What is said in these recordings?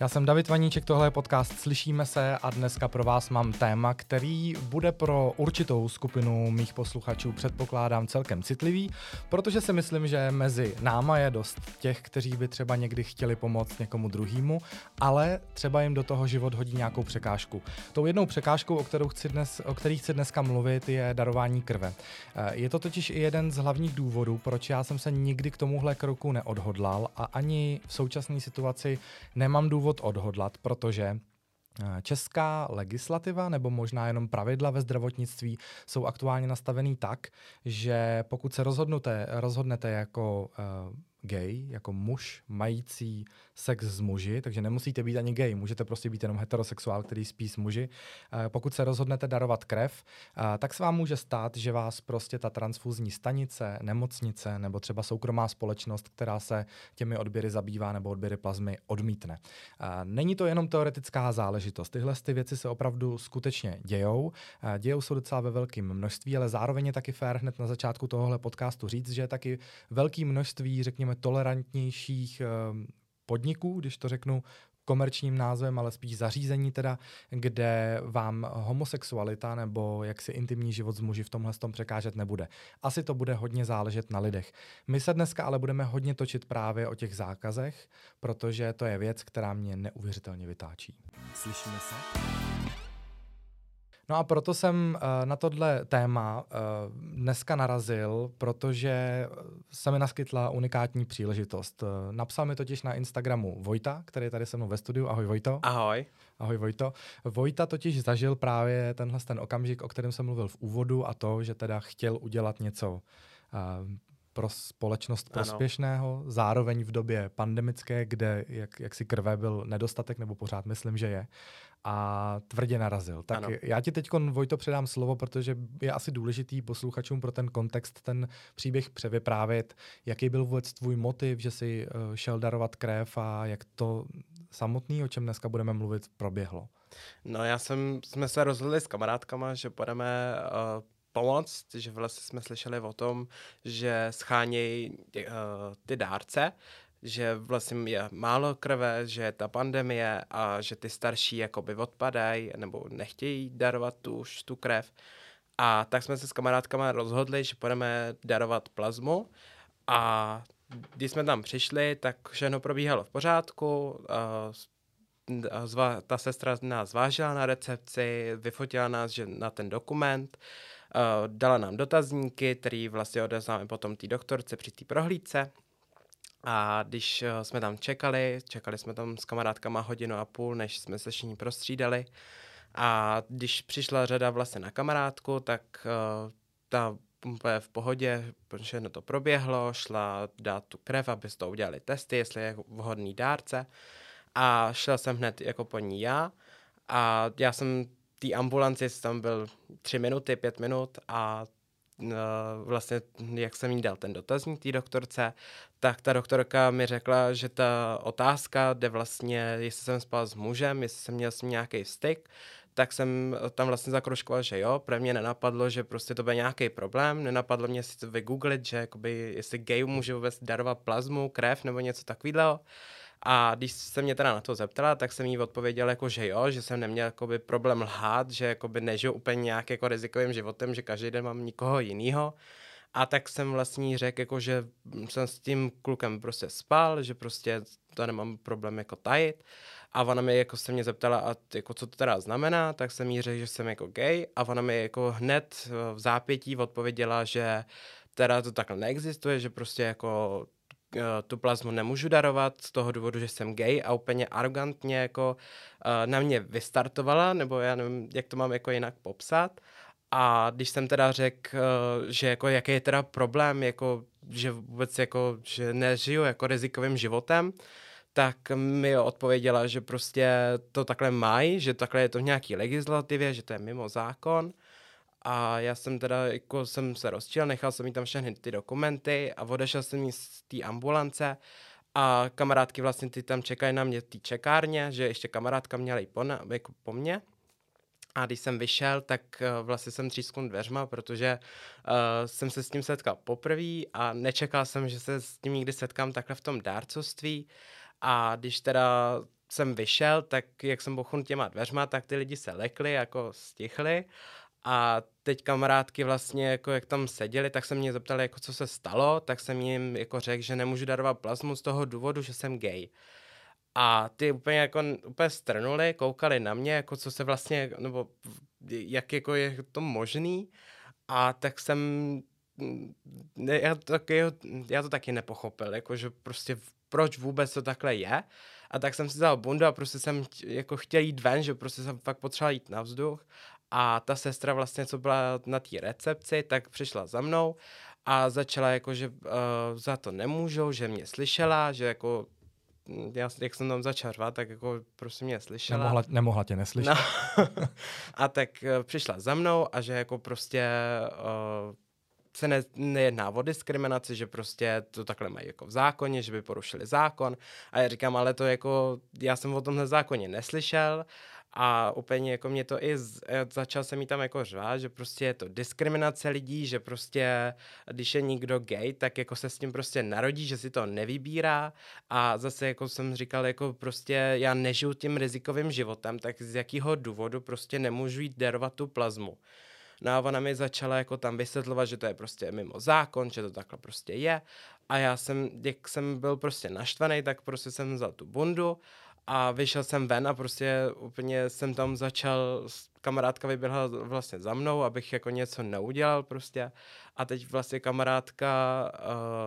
Já jsem David Vaníček, tohle je podcast Slyšíme se a dneska pro vás mám téma, který bude pro určitou skupinu mých posluchačů předpokládám celkem citlivý, protože si myslím, že mezi náma je dost těch, kteří by třeba někdy chtěli pomoct někomu druhému, ale třeba jim do toho život hodí nějakou překážku. Tou jednou překážkou, o, kterou chci dnes, o který chci dneska mluvit, je darování krve. Eh, je to totiž i jeden z hlavních důvodů, proč já jsem se nikdy k tomuhle kroku neodhodlal a ani v současné situaci nemám důvod důvod odhodlat, protože eh, Česká legislativa nebo možná jenom pravidla ve zdravotnictví jsou aktuálně nastavený tak, že pokud se rozhodnete, rozhodnete jako uh, gay, jako muž mající sex s muži, takže nemusíte být ani gay, můžete prostě být jenom heterosexuál, který spí s muži. Pokud se rozhodnete darovat krev, tak se vám může stát, že vás prostě ta transfuzní stanice, nemocnice nebo třeba soukromá společnost, která se těmi odběry zabývá nebo odběry plazmy, odmítne. Není to jenom teoretická záležitost. Tyhle ty věci se opravdu skutečně dějou. Dějou se docela ve velkém množství, ale zároveň je taky fér hned na začátku tohohle podcastu říct, že je taky velké množství, řekněme, tolerantnějších podniků, když to řeknu komerčním názvem, ale spíš zařízení teda, kde vám homosexualita nebo jaksi intimní život s muži v tomhle tom překážet nebude. Asi to bude hodně záležet na lidech. My se dneska ale budeme hodně točit právě o těch zákazech, protože to je věc, která mě neuvěřitelně vytáčí. Slyšíme se? No a proto jsem uh, na tohle téma uh, dneska narazil, protože se mi naskytla unikátní příležitost. Uh, napsal mi totiž na Instagramu Vojta, který je tady se mnou ve studiu. Ahoj Vojto. Ahoj. Ahoj Vojto. Vojta totiž zažil právě tenhle ten okamžik, o kterém jsem mluvil v úvodu a to, že teda chtěl udělat něco uh, pro společnost prospěšného, ano. zároveň v době pandemické, kde jak, jak si krve byl nedostatek, nebo pořád myslím, že je a tvrdě narazil. Tak ano. já ti teď, Vojto, předám slovo, protože je asi důležitý posluchačům pro ten kontext ten příběh převyprávět. Jaký byl vůbec tvůj motiv, že jsi uh, šel darovat krev a jak to samotný, o čem dneska budeme mluvit, proběhlo? No já jsem, jsme se rozhodli s kamarádkama, že budeme uh, pomoct, že vlastně jsme slyšeli o tom, že schánějí uh, ty dárce, že vlastně je málo krve, že je ta pandemie a že ty starší jakoby odpadají nebo nechtějí darovat tu, tu krev. A tak jsme se s kamarádkama rozhodli, že budeme darovat plazmu a když jsme tam přišli, tak všechno probíhalo v pořádku. Zva, ta sestra nás zvážila na recepci, vyfotila nás že na ten dokument, dala nám dotazníky, který vlastně odeznáme potom té doktorce při té prohlídce. A když uh, jsme tam čekali, čekali jsme tam s kamarádkama hodinu a půl, než jsme se všichni prostřídali. A když přišla řada vlastně na kamarádku, tak uh, ta úplně v pohodě, protože to proběhlo, šla dát tu krev, aby to udělali testy, jestli je vhodný dárce. A šel jsem hned jako po ní já. A já jsem té ambulanci tam byl tři minuty, pět minut a Eh, vlastně, jak jsem jí dal ten dotazník té doktorce, tak ta doktorka mi řekla, že ta otázka jde vlastně, jestli jsem spal s mužem, jestli jsem měl s ním nějaký styk, tak jsem tam vlastně zakroškoval, že jo, pro mě nenapadlo, že prostě to bude nějaký problém, nenapadlo mě si to vygooglit, že jakoby, jestli gay může vůbec darovat plazmu, krev nebo něco takového. A když se mě teda na to zeptala, tak jsem jí odpověděl jako, že jo, že jsem neměl jakoby problém lhát, že jakoby nežiju úplně nějak jako rizikovým životem, že každý den mám nikoho jiného. A tak jsem vlastně řekl, jako, že jsem s tím klukem prostě spal, že prostě to nemám problém jako tajit. A ona mi jako se mě zeptala, a jako, co to teda znamená, tak jsem jí řekl, že jsem jako gay. A ona mi jako hned v zápětí odpověděla, že teda to takhle neexistuje, že prostě jako tu plazmu nemůžu darovat z toho důvodu, že jsem gay a úplně arrogantně jako uh, na mě vystartovala, nebo já nevím, jak to mám jako jinak popsat. A když jsem teda řekl, uh, že jako jaký je teda problém, jako, že vůbec jako, že nežiju jako rizikovým životem, tak mi odpověděla, že prostě to takhle mají, že takhle je to v nějaký legislativě, že to je mimo zákon a já jsem teda, jako jsem se rozčil, nechal jsem jí tam všechny ty dokumenty a odešel jsem jí z té ambulance A kamarádky vlastně ty tam čekají na mě v té čekárně, že ještě kamarádka měla i po, na, jako po mně. A když jsem vyšel, tak uh, vlastně jsem třísknul dveřma, protože uh, jsem se s tím setkal poprvé a nečekal jsem, že se s tím nikdy setkám takhle v tom dárcovství. A když teda jsem vyšel, tak jak jsem bochnul těma dveřma, tak ty lidi se lekli, jako stichli. A teď kamarádky vlastně, jako jak tam seděli, tak se mě zeptali, jako co se stalo, tak jsem jim jako řekl, že nemůžu darovat plazmu z toho důvodu, že jsem gay. A ty úplně jako úplně strnuli, koukali na mě, jako co se vlastně, nebo jak jako je to možný. A tak jsem, já, to taky, já to taky nepochopil, jako že prostě proč vůbec to takhle je. A tak jsem si vzal bundu a prostě jsem jako chtěl jít ven, že prostě jsem fakt potřeboval jít na vzduch. A ta sestra vlastně, co byla na té recepci, tak přišla za mnou a začala jako, že uh, za to nemůžou, že mě slyšela, že jako hm, já, jak jsem tam začal řvat, tak jako prostě mě slyšela. Nemohla, nemohla tě neslyšet. No. a tak uh, přišla za mnou a že jako prostě uh, se ne, nejedná o diskriminaci, že prostě to takhle mají jako v zákoně, že by porušili zákon. A já říkám, ale to jako, já jsem o tomhle zákoně neslyšel a úplně jako mě to i, e, začal jsem mi tam jako řvát, že prostě je to diskriminace lidí, že prostě když je někdo gay, tak jako se s tím prostě narodí, že si to nevybírá a zase jako jsem říkal, jako prostě já nežiju tím rizikovým životem, tak z jakého důvodu prostě nemůžu jít darovat tu plazmu. No a ona mi začala jako tam vysvětlovat, že to je prostě mimo zákon, že to takhle prostě je. A já jsem, jak jsem byl prostě naštvaný, tak prostě jsem vzal tu bundu a vyšel jsem ven a prostě úplně jsem tam začal, kamarádka vyběhla vlastně za mnou, abych jako něco neudělal prostě a teď vlastně kamarádka,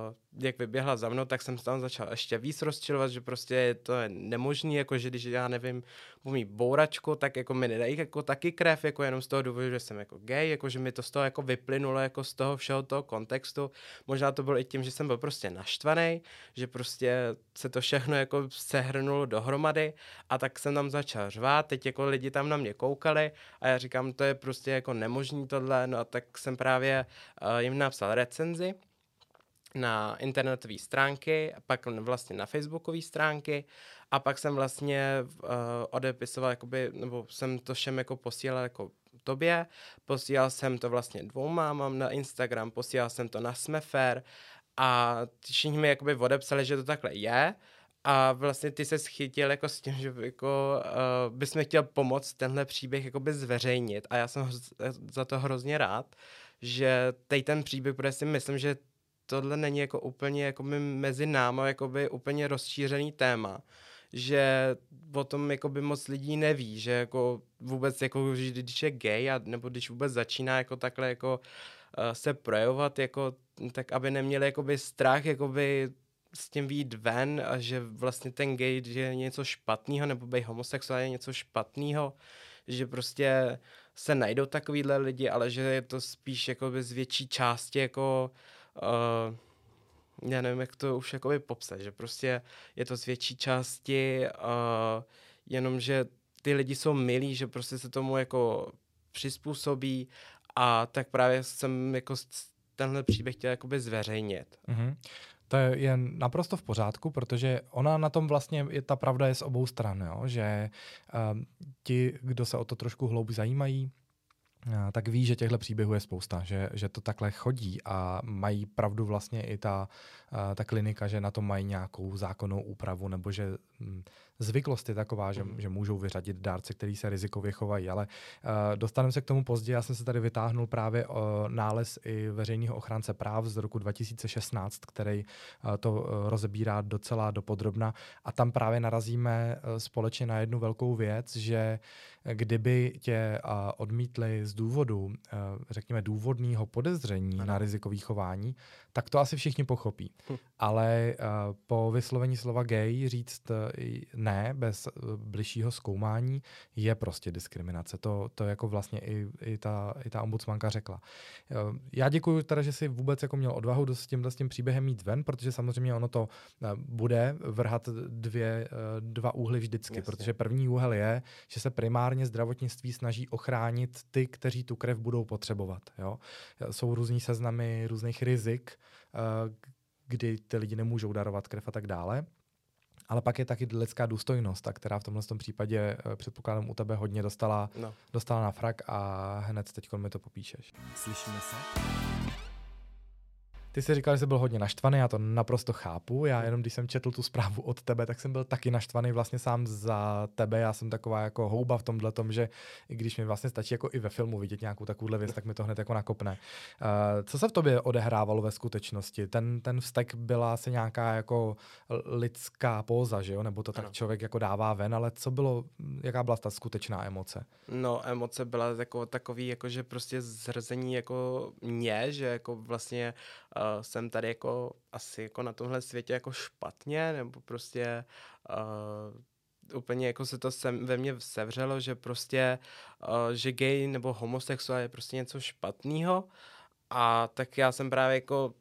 uh, jak vyběhla za mnou, tak jsem tam začal ještě víc rozčilovat, že prostě to je nemožný, jako že když já nevím, mít bouračku, tak jako mi nedají jako taky krev, jako jenom z toho důvodu, že jsem jako gay, jako že mi to z toho jako vyplynulo jako z toho všeho toho kontextu. Možná to bylo i tím, že jsem byl prostě naštvaný, že prostě se to všechno jako sehrnulo dohromady a tak jsem tam začal řvát, teď jako lidi tam na mě koukali a já říkám, to je prostě jako nemožný tohle, no a tak jsem právě uh, jim napsal recenzi na internetové stránky, pak vlastně na facebookové stránky a pak jsem vlastně uh, odepisoval, jakoby, nebo jsem to všem jako posílal jako tobě, posílal jsem to vlastně dvou mámám na Instagram, posílal jsem to na Smefer a všichni mi jakoby odepsali, že to takhle je a vlastně ty se schytil jako s tím, že jako, uh, bys mi chtěl pomoct tenhle příběh jakoby zveřejnit. A já jsem za to hrozně rád, že teď ten příběh, protože si myslím, že tohle není jako úplně jako mezi námi jakoby úplně rozšířený téma, že o tom jakoby moc lidí neví, že jako vůbec jako, když je gay a, nebo když vůbec začíná jako takhle jako uh, se projevovat, jako, tak aby neměli jakoby strach jakoby s tím výjít ven a že vlastně ten gay že je něco špatného nebo být homosexuální je něco špatného, že prostě se najdou takovýhle lidi, ale že je to spíš jako z větší části jako uh, já nevím, jak to už jakoby popsat, že prostě je to z větší části uh, jenom, že ty lidi jsou milí, že prostě se tomu jako přizpůsobí a tak právě jsem jako tenhle příběh chtěl jakoby zveřejnit. Mm-hmm. To je naprosto v pořádku, protože ona na tom vlastně, je, ta pravda je z obou stran, jo? že uh, ti, kdo se o to trošku hlouběji zajímají, tak ví, že těchto příběhů je spousta, že, že to takhle chodí a mají pravdu vlastně i ta, ta klinika, že na to mají nějakou zákonnou úpravu nebo že hm, zvyklost je taková, že, mm. že můžou vyřadit dárce, který se rizikově chovají, ale uh, dostaneme se k tomu později. Já jsem se tady vytáhnul právě uh, nález i veřejného ochránce práv z roku 2016, který uh, to uh, rozebírá docela dopodrobna a tam právě narazíme uh, společně na jednu velkou věc, že kdyby tě uh, odmítli z důvodu, uh, řekněme, důvodného podezření ano. na rizikový chování, tak to asi všichni pochopí. Hm. Ale uh, po vyslovení slova gay říct uh, ne bez uh, bližšího zkoumání je prostě diskriminace. To, to jako vlastně i, i, ta, i ta ombudsmanka řekla. Uh, já děkuji teda, že si vůbec jako měl odvahu s tímhle s tím příběhem mít ven, protože samozřejmě ono to uh, bude vrhat dvě, dva úhly vždycky, Jasně. protože první úhel je, že se primárně zdravotnictví snaží ochránit ty, kteří tu krev budou potřebovat. Jo? Jsou různý seznamy různých rizik, Eh, kdy ty lidi nemůžou darovat krev a tak dále. Ale pak je taky lidská důstojnost, která v tomhle tom případě eh, předpokládám u tebe hodně dostala, no. dostala na frak a hned teď mi to popíšeš. Slyšíme se? Ty jsi říkal, že jsi byl hodně naštvaný, já to naprosto chápu. Já jenom, když jsem četl tu zprávu od tebe, tak jsem byl taky naštvaný vlastně sám za tebe. Já jsem taková jako houba v tomhle tom, že i když mi vlastně stačí jako i ve filmu vidět nějakou takovouhle věc, tak mi to hned jako nakopne. Uh, co se v tobě odehrávalo ve skutečnosti? Ten, ten vztek byla asi nějaká jako lidská póza, že jo? Nebo to tak ano. člověk jako dává ven, ale co bylo, jaká byla ta skutečná emoce? No, emoce byla jako takový, jako že prostě zrzení jako mě, že jako vlastně uh, uh, jsem tady jako asi jako na tomhle světě jako špatně, nebo prostě uh, úplně jako se to sem, ve mně sevřelo, že prostě, uh, že gay nebo homosexuál je prostě něco špatného. A tak já jsem právě jako,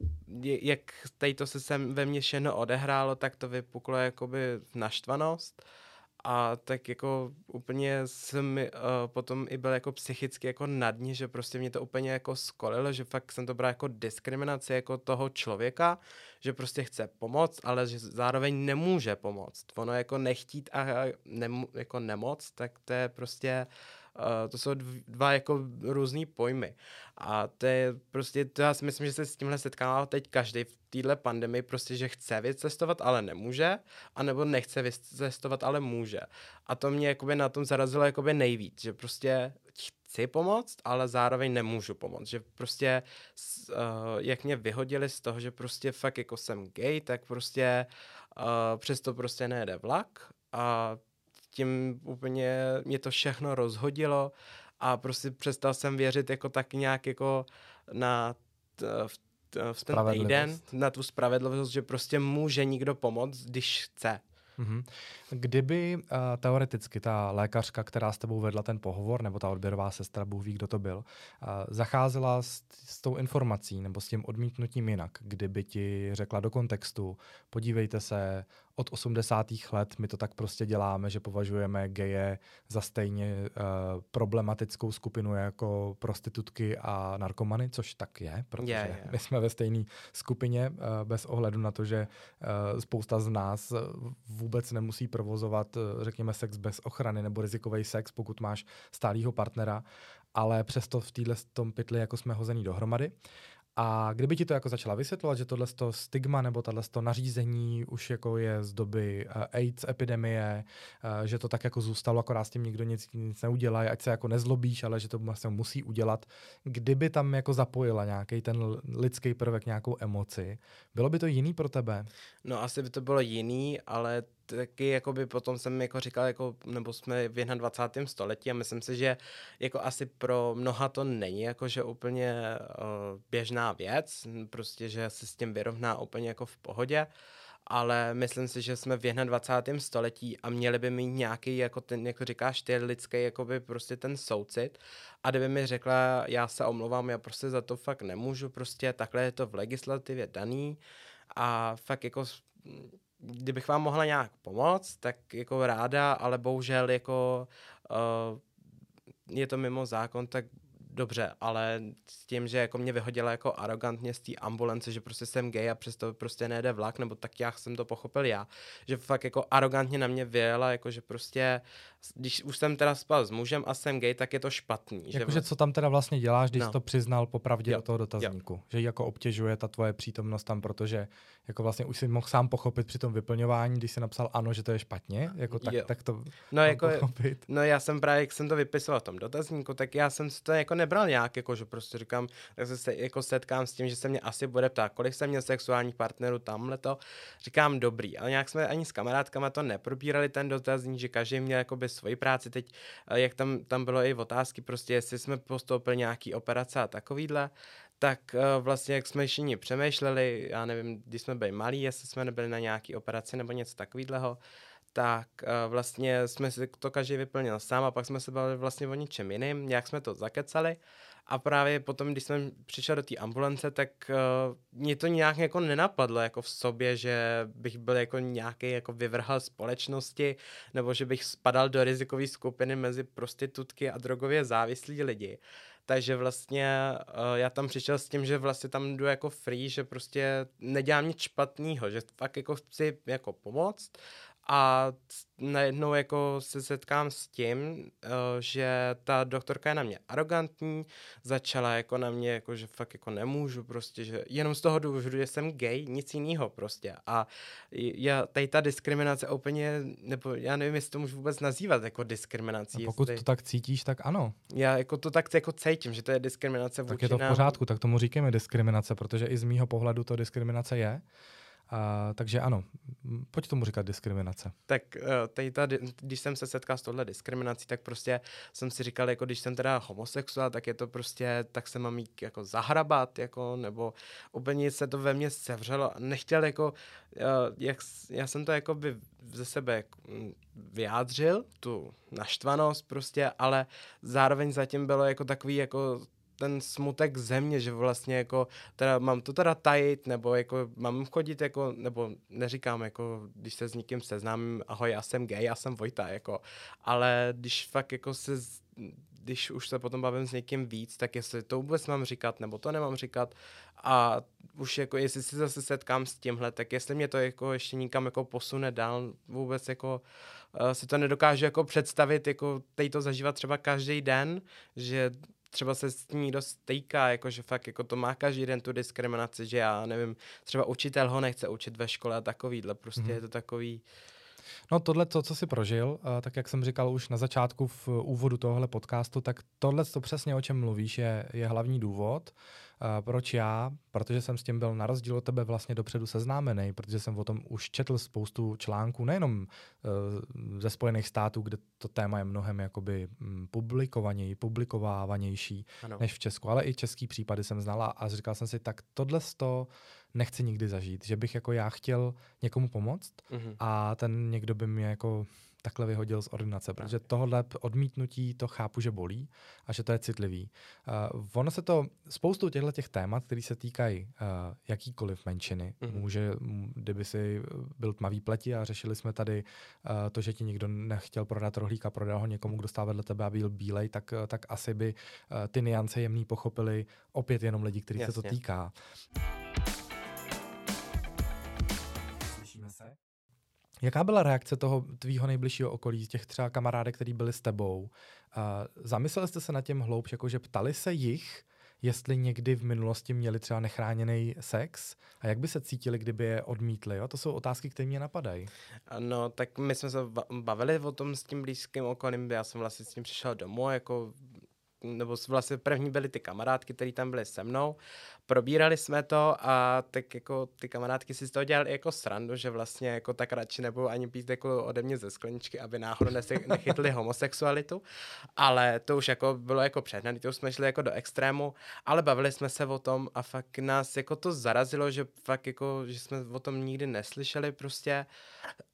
jak tady to se sem ve mně všechno odehrálo, tak to vypuklo jakoby naštvanost. A tak jako úplně jsem uh, potom i byl jako psychicky jako na dní, že prostě mě to úplně jako skolilo, že fakt jsem to bral jako diskriminaci jako toho člověka, že prostě chce pomoct, ale že zároveň nemůže pomoct. Ono jako nechtít a nemu, jako nemoc, tak to je prostě Uh, to jsou dva jako různý pojmy. A to je prostě, to já si myslím, že se s tímhle setkává teď každý v téhle pandemii, prostě, že chce vycestovat, ale nemůže, anebo nechce vycestovat, ale může. A to mě jakoby na tom zarazilo jakoby nejvíc, že prostě chci pomoct, ale zároveň nemůžu pomoct. Že prostě, uh, jak mě vyhodili z toho, že prostě fakt jako jsem gay, tak prostě uh, přesto prostě nejde vlak a tím úplně mě to všechno rozhodilo a prostě přestal jsem věřit jako tak nějak jako na t, v, t, v ten týden, na tu spravedlivost, že prostě může někdo pomoct, když chce. Mm-hmm. Kdyby uh, teoreticky ta lékařka, která s tebou vedla ten pohovor, nebo ta odběrová sestra, Bůh ví, kdo to byl, uh, zacházela s, s tou informací nebo s tím odmítnutím jinak, kdyby ti řekla do kontextu, podívejte se, od 80. let my to tak prostě děláme, že považujeme geje za stejně uh, problematickou skupinu jako prostitutky a narkomany, což tak je, protože yeah, yeah. my jsme ve stejné skupině uh, bez ohledu na to, že uh, spousta z nás vůbec nemusí provozovat, uh, řekněme, sex bez ochrany nebo rizikový sex, pokud máš stálýho partnera, ale přesto v téhle tom pytli jako jsme hozený dohromady. A kdyby ti to jako začala vysvětlovat, že tohle stigma nebo tohle nařízení už jako je z doby uh, AIDS epidemie, uh, že to tak jako zůstalo, akorát s tím nikdo nic, nic neudělá, ať se jako nezlobíš, ale že to vlastně musí udělat. Kdyby tam jako zapojila nějaký ten lidský prvek, nějakou emoci, bylo by to jiný pro tebe? No asi by to bylo jiný, ale taky jako by potom jsem jako říkal, jako, nebo jsme v 21. století a myslím si, že jako asi pro mnoha to není jakože úplně uh, běžná věc, prostě, že se s tím vyrovná úplně jako v pohodě, ale myslím si, že jsme v 21. století a měli by mít nějaký, jako ten, jako říkáš, ty lidský, jako by prostě ten soucit a kdyby mi řekla, já se omlouvám, já prostě za to fakt nemůžu, prostě takhle je to v legislativě daný a fakt jako kdybych vám mohla nějak pomoct, tak jako ráda, ale bohužel jako uh, je to mimo zákon, tak dobře, ale s tím, že jako mě vyhodila jako arrogantně z té ambulance, že prostě jsem gay a přesto prostě nejde vlak, nebo tak já jsem to pochopil já, že fakt jako arrogantně na mě vyjela, jako že prostě, když už jsem teda spal s mužem a jsem gay, tak je to špatný. Jakože že co tam teda vlastně děláš, když no. to přiznal popravdě jo. do toho dotazníku, jo. že jako obtěžuje ta tvoje přítomnost tam, protože jako vlastně už si mohl sám pochopit při tom vyplňování, když jsi napsal ano, že to je špatně, jako tak, tak to no, jako, pochopit. No já jsem právě, jak jsem to vypisoval v tom dotazníku, tak já jsem to jako nebral nějak, jako že prostě říkám, tak se jako setkám s tím, že se mě asi bude ptát, kolik jsem měl sexuálních partnerů tamhle to. Říkám dobrý, ale nějak jsme ani s kamarádkama to neprobírali ten dotazník, že každý měl jakoby svoji práci. Teď, eh, jak tam, tam bylo i otázky, prostě jestli jsme postoupili nějaký operace a takovýhle, tak uh, vlastně jak jsme všichni přemýšleli, já nevím, když jsme byli malí, jestli jsme nebyli na nějaký operaci nebo něco takového, tak uh, vlastně jsme si to každý vyplnil sám a pak jsme se bavili vlastně o ničem jiným, nějak jsme to zakecali a právě potom, když jsem přišel do té ambulance, tak uh, mě to nějak jako nenapadlo jako v sobě, že bych byl jako nějaký jako vyvrhal společnosti, nebo že bych spadal do rizikové skupiny mezi prostitutky a drogově závislí lidi. Takže vlastně uh, já tam přišel s tím, že vlastně tam jdu jako free, že prostě nedělám nic špatného, že fakt jako chci jako pomoct a najednou jako se setkám s tím, eh, že ta doktorka je na mě arrogantní, začala jako na mě, jako že fakt jako nemůžu prostě, že jenom z toho důvodu, že jsem gay, nic jiného prostě. A já, tady ta diskriminace úplně, nebo já nevím, jestli to můžu vůbec nazývat jako diskriminací. A pokud jestli... to tak cítíš, tak ano. Já jako to tak jako cítím, že to je diskriminace Tak je to v pořádku, tak tomu říkáme diskriminace, protože i z mýho pohledu to diskriminace je. A, takže ano, pojď tomu říkat diskriminace. Tak uh, tady ta, když jsem se setkal s tohle diskriminací, tak prostě jsem si říkal, jako když jsem teda homosexuál, tak je to prostě, tak se mám jít jako zahrabat, jako, nebo úplně se to ve mně sevřelo. Nechtěl jako, uh, jak, já jsem to jako by ze sebe mm, vyjádřil, tu naštvanost prostě, ale zároveň zatím bylo jako takový jako ten smutek země, že vlastně jako, teda mám to teda tajit, nebo jako mám chodit jako, nebo neříkám jako, když se s někým seznámím, ahoj, já jsem gay, já jsem Vojta, jako, ale když fakt jako se když už se potom bavím s někým víc, tak jestli to vůbec mám říkat, nebo to nemám říkat. A už jako, jestli si zase setkám s tímhle, tak jestli mě to jako ještě nikam jako posune dál, vůbec jako uh, si to nedokážu jako představit, jako teď to zažívat třeba každý den, že třeba se s ní dost stejká, jakože fakt jako to má každý den tu diskriminaci, že já nevím, třeba učitel ho nechce učit ve škole a takovýhle, prostě mm-hmm. je to takový... No tohle, to, co jsi prožil, tak jak jsem říkal už na začátku v úvodu tohle podcastu, tak tohle, to přesně o čem mluvíš, je, je hlavní důvod, proč já? Protože jsem s tím byl na rozdíl od tebe vlastně dopředu seznámený, protože jsem o tom už četl spoustu článků, nejenom uh, ze Spojených států, kde to téma je mnohem jakoby um, publikovaněji, publikovávanější ano. než v Česku, ale i český případy jsem znala a říkal jsem si, tak tohle to nechci nikdy zažít, že bych jako já chtěl někomu pomoct mm-hmm. a ten někdo by mě jako takhle vyhodil z ordinace, protože tohle odmítnutí to chápu, že bolí a že to je citlivý. Uh, ono se to, spoustu těchto těch témat, které se týkají uh, jakýkoliv menšiny, mm-hmm. může, kdyby si byl tmavý pleti a řešili jsme tady uh, to, že ti někdo nechtěl prodat rohlíka, prodal ho někomu, kdo stál vedle tebe a byl bílej, tak, uh, tak asi by uh, ty niance jemný pochopili opět jenom lidi, kterých se to týká. Jaká byla reakce toho tvýho nejbližšího okolí, těch třeba kamarádek, který byli s tebou? Zamysleli jste se na těm hloubš, jakože ptali se jich, jestli někdy v minulosti měli třeba nechráněný sex a jak by se cítili, kdyby je odmítli. Jo? To jsou otázky, které mě napadají. No, tak my jsme se bavili o tom s tím blízkým okolím, já jsem vlastně s tím přišel domů, jako nebo vlastně první byly ty kamarádky, které tam byly se mnou. Probírali jsme to a tak jako ty kamarádky si z toho dělali jako srandu, že vlastně jako tak radši nebudou ani pít jako ode mě ze skleničky, aby náhodou nechytli homosexualitu. Ale to už jako bylo jako přednaný, to už jsme šli jako do extrému, ale bavili jsme se o tom a fakt nás jako to zarazilo, že fakt jako, že jsme o tom nikdy neslyšeli prostě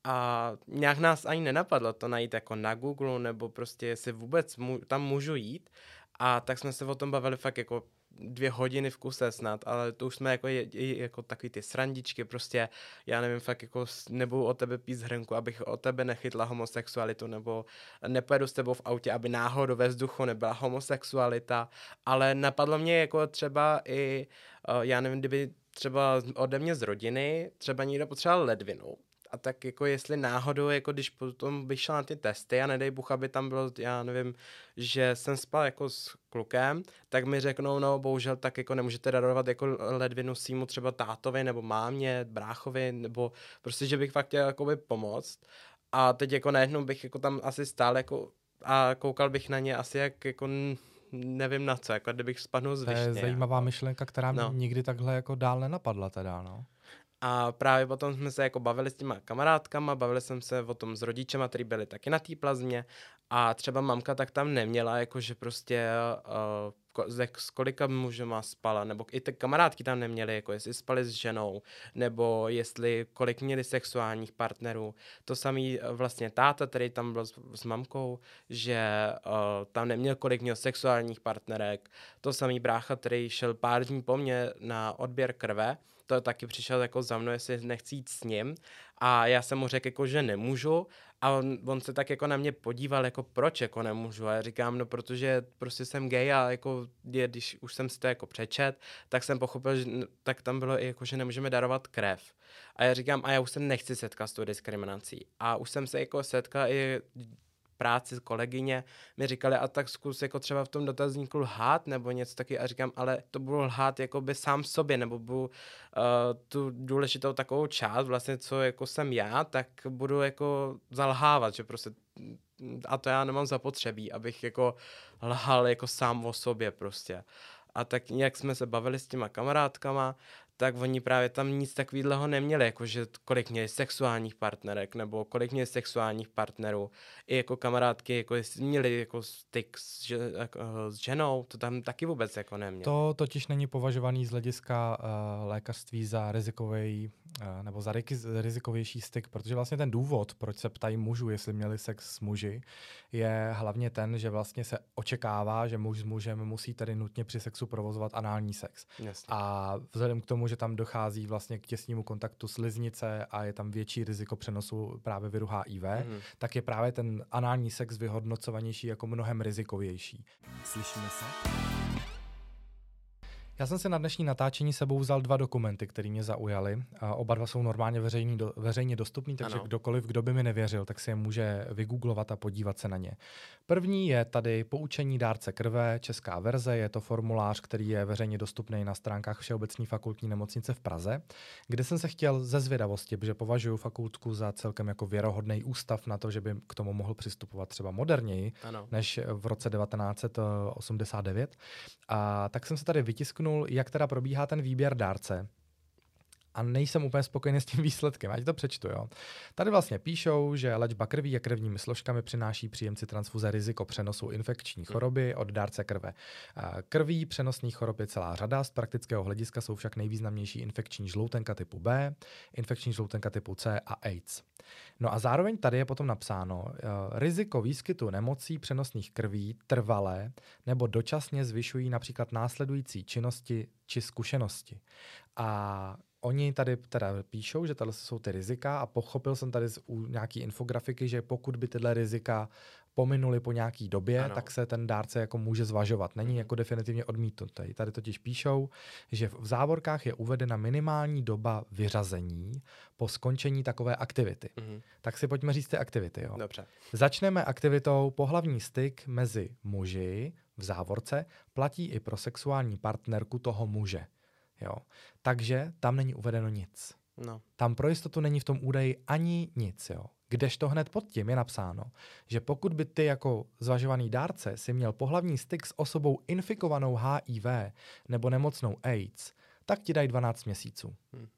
a nějak nás ani nenapadlo to najít jako na Google nebo prostě jestli vůbec mu, tam můžu jít. A tak jsme se o tom bavili fakt jako dvě hodiny v kuse snad, ale to už jsme jako, je, jako takový ty srandičky, prostě já nevím, fakt jako nebudu o tebe pít hrnku, abych o tebe nechytla homosexualitu, nebo nepojedu s tebou v autě, aby náhodou ve vzduchu nebyla homosexualita, ale napadlo mě jako třeba i, uh, já nevím, kdyby třeba ode mě z rodiny, třeba někdo potřeboval ledvinu, a tak jako jestli náhodou, jako když potom bych šel na ty testy a nedej Bůh, aby tam bylo, já nevím, že jsem spal jako s klukem, tak mi řeknou, no bohužel tak jako nemůžete darovat jako ledvinu símu třeba tátovi nebo mámě, bráchovi, nebo prostě, že bych fakt chtěl jakoby pomoct. A teď jako najednou bych jako tam asi stál jako a koukal bych na ně asi jak jako nevím na co, jako kdybych spadnul z višně. To je zajímavá jako. myšlenka, která no. mě nikdy takhle jako dál nenapadla teda, no. A právě potom jsme se jako bavili s těma kamarádkama, bavili jsem se o tom s rodičema, kteří byli taky na té plazmě a třeba mamka tak tam neměla, jakože prostě uh, s kolika mužema spala, nebo i ty kamarádky tam neměly, jako jestli spali s ženou, nebo jestli kolik měli sexuálních partnerů. To samý eh, vlastně táta, který tam byl s, s mamkou, že uh, tam neměl kolik měl sexuálních partnerek. To samý brácha, který šel pár dní po mně na odběr krve, to taky přišel jako za mnou, jestli nechci jít s ním. A já jsem mu řekl, jako, že nemůžu. A on, on, se tak jako na mě podíval, jako proč jako nemůžu. A já říkám, no protože prostě jsem gay a jako je, když už jsem si to jako přečet, tak jsem pochopil, že tak tam bylo i jako, že nemůžeme darovat krev. A já říkám, a já už se nechci setkat s tou diskriminací. A už jsem se jako setkal i práci kolegyně mi říkali, a tak zkus jako třeba v tom dotazníku lhát nebo něco taky a říkám, ale to budu lhát jako by sám sobě nebo budu uh, tu důležitou takovou část vlastně, co jako jsem já, tak budu jako zalhávat, že prostě a to já nemám zapotřebí, abych jako lhal jako sám o sobě prostě. A tak nějak jsme se bavili s těma kamarádkama, tak oni právě tam nic takového neměli, jako že kolik měli sexuálních partnerek, nebo kolik měli sexuálních partnerů, i jako kamarádky, jako jestli měli jako styk s, že, jako, s ženou, to tam taky vůbec jako neměli. To totiž není považovaný z hlediska uh, lékařství za rizikový nebo za rizikovější styk, protože vlastně ten důvod, proč se ptají mužů, jestli měli sex s muži, je hlavně ten, že vlastně se očekává, že muž s mužem musí tedy nutně při sexu provozovat anální sex. Jasně. A vzhledem k tomu, že tam dochází vlastně k těsnému kontaktu sliznice a je tam větší riziko přenosu právě viru HIV, mm-hmm. tak je právě ten anální sex vyhodnocovanější jako mnohem rizikovější. Slyšíme se? Já jsem si na dnešní natáčení sebou vzal dva dokumenty, které mě zaujaly. A oba dva jsou normálně veřejný, do, veřejně dostupný, takže ano. kdokoliv, kdo by mi nevěřil, tak si je může vygooglovat a podívat se na ně. První je tady poučení dárce krve, česká verze. Je to formulář, který je veřejně dostupný na stránkách Všeobecní fakultní nemocnice v Praze, kde jsem se chtěl ze zvědavosti, protože považuji fakultku za celkem jako věrohodný ústav na to, že by k tomu mohl přistupovat třeba moderněji ano. než v roce 1989. A tak jsem se tady vytisknul řeknul, jak teda probíhá ten výběr dárce a nejsem úplně spokojený s tím výsledkem. Ať to přečtu, jo. Tady vlastně píšou, že léčba krví a krevními složkami přináší příjemci transfuze riziko přenosu infekční choroby od dárce krve. Krví přenosných chorob je celá řada, z praktického hlediska jsou však nejvýznamnější infekční žloutenka typu B, infekční žloutenka typu C a AIDS. No a zároveň tady je potom napsáno, uh, riziko výskytu nemocí přenosných krví trvalé nebo dočasně zvyšují například následující činnosti či zkušenosti. A Oni tady teda píšou, že tohle jsou ty rizika a pochopil jsem tady z u nějaký infografiky, že pokud by tyhle rizika pominuli po nějaký době, ano. tak se ten dárce jako může zvažovat. Není mhm. jako definitivně odmítnutý. Tady totiž píšou, že v závorkách je uvedena minimální doba vyřazení po skončení takové aktivity. Mm-hmm. Tak si pojďme říct ty aktivity. Jo. Dobře. Začneme aktivitou pohlavní styk mezi muži v závorce platí i pro sexuální partnerku toho muže. Jo. Takže tam není uvedeno nic. No. Tam pro jistotu není v tom údaji ani nic. Jo. Kdežto hned pod tím je napsáno, že pokud by ty jako zvažovaný dárce si měl pohlavní styk s osobou infikovanou HIV nebo nemocnou AIDS, tak ti dají 12 měsíců. Hmm.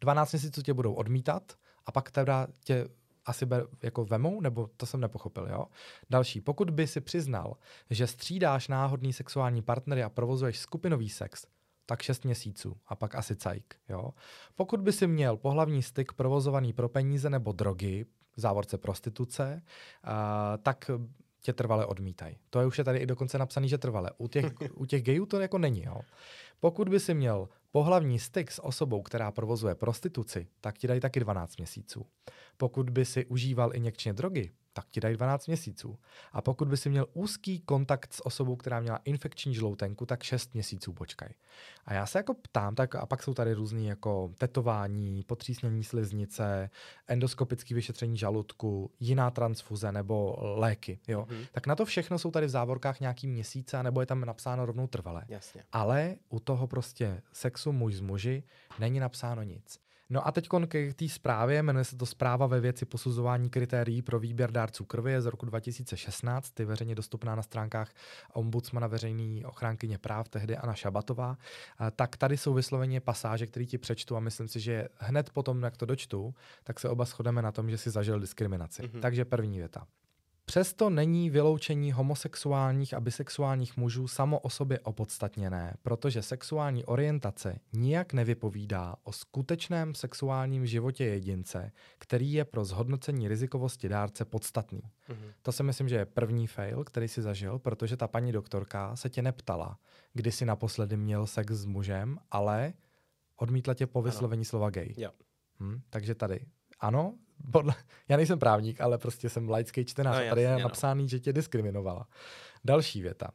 12 měsíců tě budou odmítat a pak teda tě asi be, jako vemou, nebo to jsem nepochopil, jo? Další, pokud by si přiznal, že střídáš náhodný sexuální partnery a provozuješ skupinový sex, tak 6 měsíců a pak asi cajk. Jo? Pokud by si měl pohlavní styk provozovaný pro peníze nebo drogy, v závorce prostituce, uh, tak tě trvale odmítají. To je už je tady i dokonce napsané, že trvale. U těch, u těch gejů to jako není. Jo? Pokud by si měl pohlavní styk s osobou, která provozuje prostituci, tak ti dají taky 12 měsíců. Pokud by si užíval injekčně drogy, tak ti dají 12 měsíců. A pokud by si měl úzký kontakt s osobou, která měla infekční žloutenku, tak 6 měsíců počkaj. A já se jako ptám, tak a pak jsou tady různý jako tetování, potřísnění sliznice, endoskopické vyšetření žaludku, jiná transfuze nebo léky. Jo? Mm-hmm. Tak na to všechno jsou tady v závorkách nějaký měsíce, nebo je tam napsáno rovnou trvalé. Jasně. Ale u toho prostě sexu muž z muži není napsáno nic. No a teď k té zprávě, jmenuje se to zpráva ve věci posuzování kritérií pro výběr dárců krve, je z roku 2016, je veřejně dostupná na stránkách ombudsmana veřejný ochránkyně práv, tehdy Anna Šabatová. Tak tady jsou vysloveně pasáže, které ti přečtu a myslím si, že hned potom, jak to dočtu, tak se oba shodeme na tom, že si zažil diskriminaci. Mm-hmm. Takže první věta. Přesto není vyloučení homosexuálních a bisexuálních mužů samo o sobě opodstatněné, protože sexuální orientace nijak nevypovídá o skutečném sexuálním životě jedince, který je pro zhodnocení rizikovosti dárce podstatný. Mm-hmm. To si myslím, že je první fail, který si zažil, protože ta paní doktorka se tě neptala, kdy jsi naposledy měl sex s mužem, ale odmítla tě po vyslovení ano. slova gay. Jo. Hm, takže tady ano, podle, já nejsem právník, ale prostě jsem laický čtenář no, a tady je no. napsáný, že tě diskriminovala. Další věta.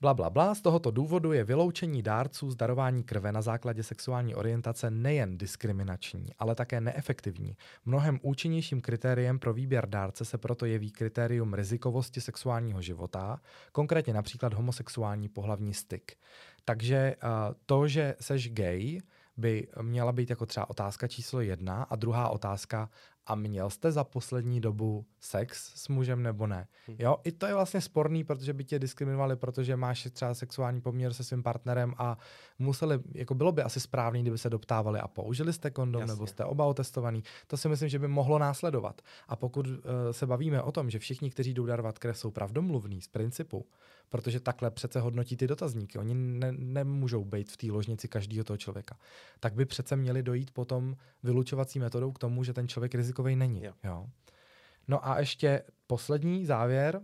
Bla, bla, bla. Z tohoto důvodu je vyloučení dárců z darování krve na základě sexuální orientace nejen diskriminační, ale také neefektivní. Mnohem účinnějším kritériem pro výběr dárce se proto jeví kritérium rizikovosti sexuálního života, konkrétně například homosexuální pohlavní styk. Takže uh, to, že seš gay, by měla být jako třeba otázka číslo jedna a druhá otázka, a měl jste za poslední dobu sex s mužem nebo ne. Hm. Jo, i to je vlastně sporný, protože by tě diskriminovali, protože máš třeba sexuální poměr se svým partnerem a museli, jako bylo by asi správný, kdyby se doptávali a použili jste kondom Jasně. nebo jste oba otestovaný. To si myslím, že by mohlo následovat. A pokud uh, se bavíme o tom, že všichni, kteří jdou darovat krev, jsou pravdomluvní z principu, protože takhle přece hodnotí ty dotazníky. Oni ne, nemůžou být v té ložnici každého toho člověka. Tak by přece měli dojít potom vylučovací metodou k tomu, že ten člověk rizikový není. Jo. Jo. No a ještě poslední závěr.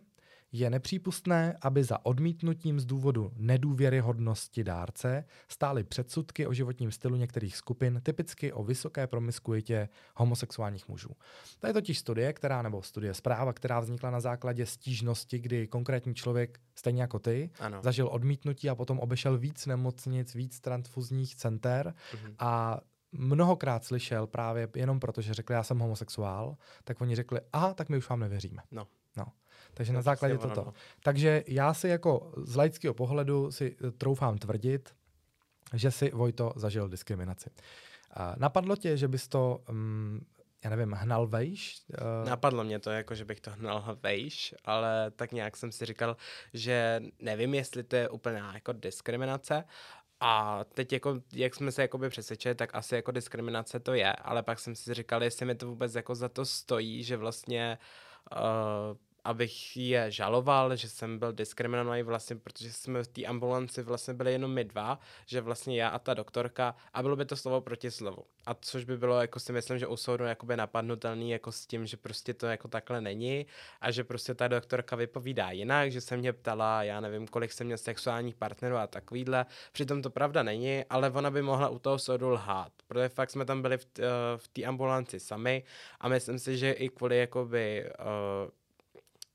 Je nepřípustné, aby za odmítnutím z důvodu nedůvěryhodnosti dárce stály předsudky o životním stylu některých skupin, typicky o vysoké promiskuitě homosexuálních mužů. To je totiž studie, která, nebo studie zpráva, která vznikla na základě stížnosti, kdy konkrétní člověk, stejně jako ty, ano. zažil odmítnutí a potom obešel víc nemocnic, víc transfuzních center mhm. a mnohokrát slyšel právě jenom proto, že řekli, já jsem homosexuál, tak oni řekli, aha, tak my už vám nevěříme. No. no. Takže to na základě toto. No. Takže já si jako z laického pohledu si eh, troufám tvrdit, že si Vojto zažil diskriminaci. Uh, napadlo tě, že bys to, um, já nevím, hnal vejš? Uh... Napadlo mě to, jako že bych to hnal vejš, ale tak nějak jsem si říkal, že nevím, jestli to je úplná jako diskriminace, a teď, jako, jak jsme se jakoby přesvědčili, tak asi jako diskriminace to je, ale pak jsem si říkal, jestli mi to vůbec jako za to stojí, že vlastně uh, abych je žaloval, že jsem byl diskriminovaný vlastně, protože jsme v té ambulanci vlastně byli jenom my dva, že vlastně já a ta doktorka a bylo by to slovo proti slovu. A což by bylo, jako si myslím, že u soudu jakoby napadnutelný jako s tím, že prostě to jako takhle není a že prostě ta doktorka vypovídá jinak, že se mě ptala, já nevím, kolik jsem měl sexuálních partnerů a takovýhle. Přitom to pravda není, ale ona by mohla u toho soudu lhát, protože fakt jsme tam byli v, v té ambulanci sami a myslím si, že i kvůli jakoby uh,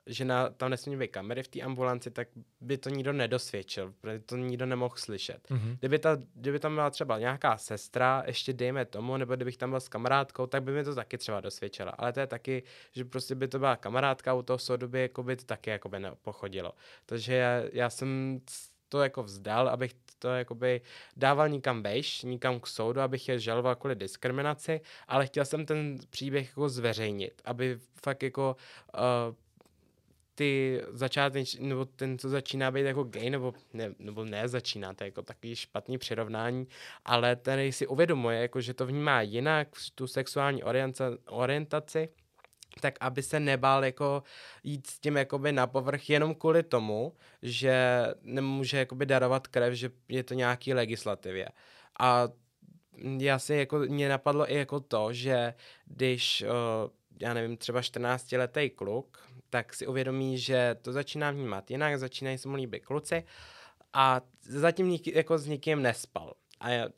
že na, tam nesmí být kamery v té ambulanci, tak by to nikdo nedosvědčil, protože to nikdo nemohl slyšet. Mm-hmm. Kdyby, ta, kdyby tam byla třeba nějaká sestra, ještě dejme tomu, nebo kdybych tam byl s kamarádkou, tak by mi to taky třeba dosvědčila. Ale to je taky, že prostě by to byla kamarádka, u toho soudu by, jako by to taky jako by nepochodilo. Takže já, já jsem to jako vzdal, abych to jakoby dával nikam vejš, nikam k soudu, abych je žaloval kvůli diskriminaci, ale chtěl jsem ten příběh jako zveřejnit, aby fakt jako uh, ty začáteč, nebo ten, co začíná být jako gay, nebo ne, nebo ne začíná, to je jako takový špatný přirovnání, ale ten si uvědomuje, jako, že to vnímá jinak, tu sexuální orientaci, tak aby se nebál jako jít s tím jakoby na povrch jenom kvůli tomu, že nemůže jakoby darovat krev, že je to nějaký legislativě. A já si jako, mě napadlo i jako to, že když, uh, já nevím, třeba 14-letý kluk tak si uvědomí, že to začíná vnímat jinak, začínají se mu líbit kluci a zatím nik, jako s nikým nespal. A já,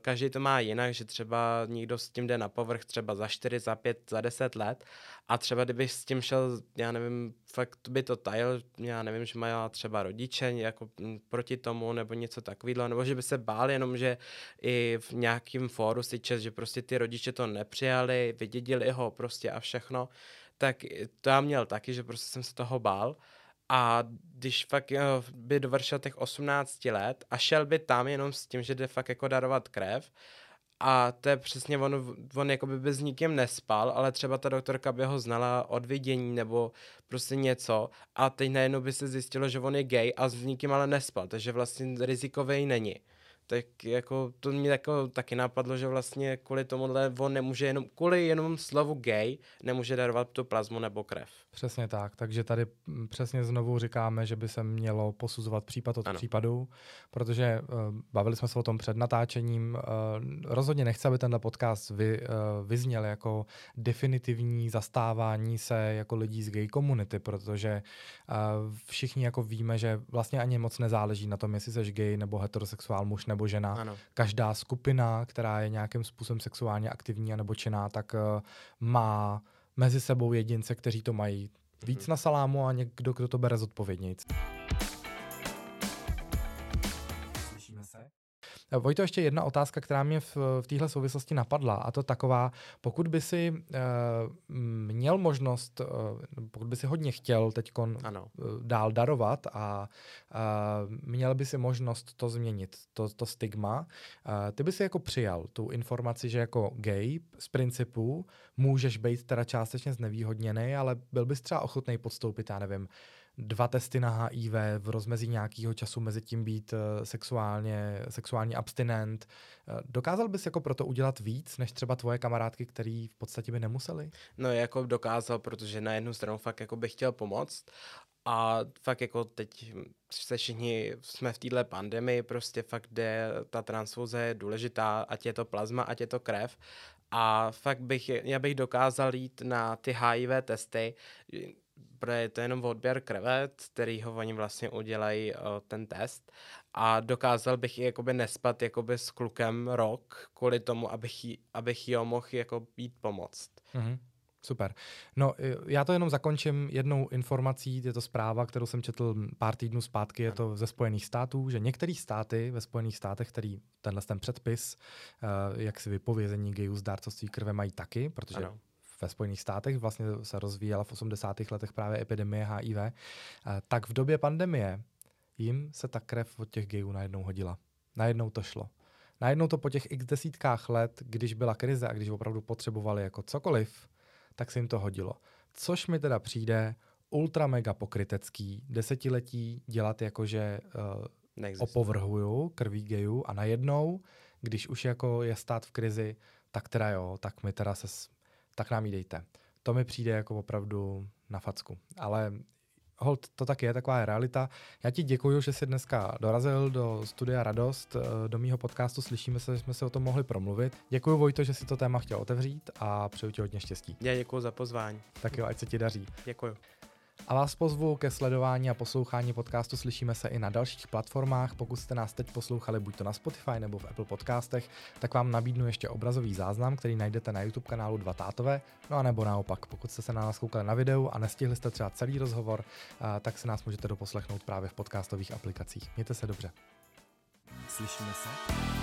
každý to má jinak, že třeba někdo s tím jde na povrch třeba za 4, za 5, za 10 let a třeba kdyby s tím šel, já nevím, fakt by to tajil, já nevím, že má třeba rodiče jako proti tomu nebo něco takového, nebo že by se bál jenom, že i v nějakém fóru si čes, že prostě ty rodiče to nepřijali, vydědili ho prostě a všechno, tak to já měl taky, že prostě jsem se toho bál. A když fakt by dovršil těch 18 let a šel by tam jenom s tím, že jde fakt jako darovat krev, a to je přesně on, on jako by s nikým nespal, ale třeba ta doktorka by ho znala od vidění nebo prostě něco a teď najednou by se zjistilo, že on je gay a s nikým ale nespal, takže vlastně rizikový není. Tak jako to mě jako taky napadlo, že vlastně kvůli tomuhle on nemůže jenom, kvůli jenom slovu gay, nemůže darovat tu plazmu nebo krev. Přesně tak, takže tady přesně znovu říkáme, že by se mělo posuzovat případ od ano. případu, protože uh, bavili jsme se o tom před natáčením. Uh, rozhodně nechci, aby tenhle podcast vy, uh, vyzněl jako definitivní zastávání se jako lidí z gay komunity, protože uh, všichni jako víme, že vlastně ani moc nezáleží na tom, jestli jsi gay nebo heterosexuál muž nebo žena. Ano. Každá skupina, která je nějakým způsobem sexuálně aktivní nebo činná, tak uh, má mezi sebou jedince, kteří to mají víc mm-hmm. na salámu a někdo, kdo to bere zodpovědnějc. Vojto, ještě jedna otázka, která mě v, v téhle souvislosti napadla, a to taková, pokud by si uh, měl možnost, uh, pokud by si hodně chtěl teď dál darovat a uh, měl by si možnost to změnit, to, to stigma, uh, ty by si jako přijal tu informaci, že jako gay z principu můžeš být teda částečně znevýhodněný, ale byl bys třeba ochotný podstoupit, já nevím, dva testy na HIV v rozmezí nějakého času mezi tím být uh, sexuálně, sexuální abstinent. Uh, dokázal bys jako proto udělat víc, než třeba tvoje kamarádky, který v podstatě by nemuseli? No jako dokázal, protože na jednu stranu fakt jako bych chtěl pomoct a fakt jako teď se všichni jsme v téhle pandemii, prostě fakt, kde ta transfuze je důležitá, ať je to plazma, ať je to krev. A fakt bych, já bych dokázal jít na ty HIV testy, protože je to jenom odběr krve, který ho oni vlastně udělají uh, ten test a dokázal bych i jakoby nespat jakoby s klukem rok kvůli tomu, abych, jí, abych jo mohl jako být pomoct. Mm-hmm. Super. No, já to jenom zakončím jednou informací, je to zpráva, kterou jsem četl pár týdnů zpátky, je to ze Spojených států, že některé státy ve Spojených státech, který tenhle ten předpis, uh, jak si vypovězení gayů z dárcovství krve mají taky, protože ano ve Spojených státech, vlastně se rozvíjela v 80. letech právě epidemie HIV, eh, tak v době pandemie jim se ta krev od těch gejů najednou hodila. Najednou to šlo. Najednou to po těch x desítkách let, když byla krize a když opravdu potřebovali jako cokoliv, tak se jim to hodilo. Což mi teda přijde ultra mega pokrytecký desetiletí dělat jako, že uh, opovrhuju krví gejů a najednou, když už jako je stát v krizi, tak teda jo, tak my teda se tak nám ji dejte. To mi přijde jako opravdu na facku. Ale hold, to tak je, taková je realita. Já ti děkuji, že jsi dneska dorazil do studia Radost, eh, do mýho podcastu. Slyšíme se, že jsme se o tom mohli promluvit. Děkuji Vojto, že si to téma chtěl otevřít a přeju ti hodně štěstí. Já děkuji za pozvání. Tak jo, ať se ti daří. Děkuji. A vás pozvu ke sledování a poslouchání podcastu. Slyšíme se i na dalších platformách. Pokud jste nás teď poslouchali buď to na Spotify nebo v Apple podcastech, tak vám nabídnu ještě obrazový záznam, který najdete na YouTube kanálu Dva tátové. No a nebo naopak, pokud jste se na nás koukali na videu a nestihli jste třeba celý rozhovor, tak se nás můžete doposlechnout právě v podcastových aplikacích. Mějte se dobře. Slyšíme se?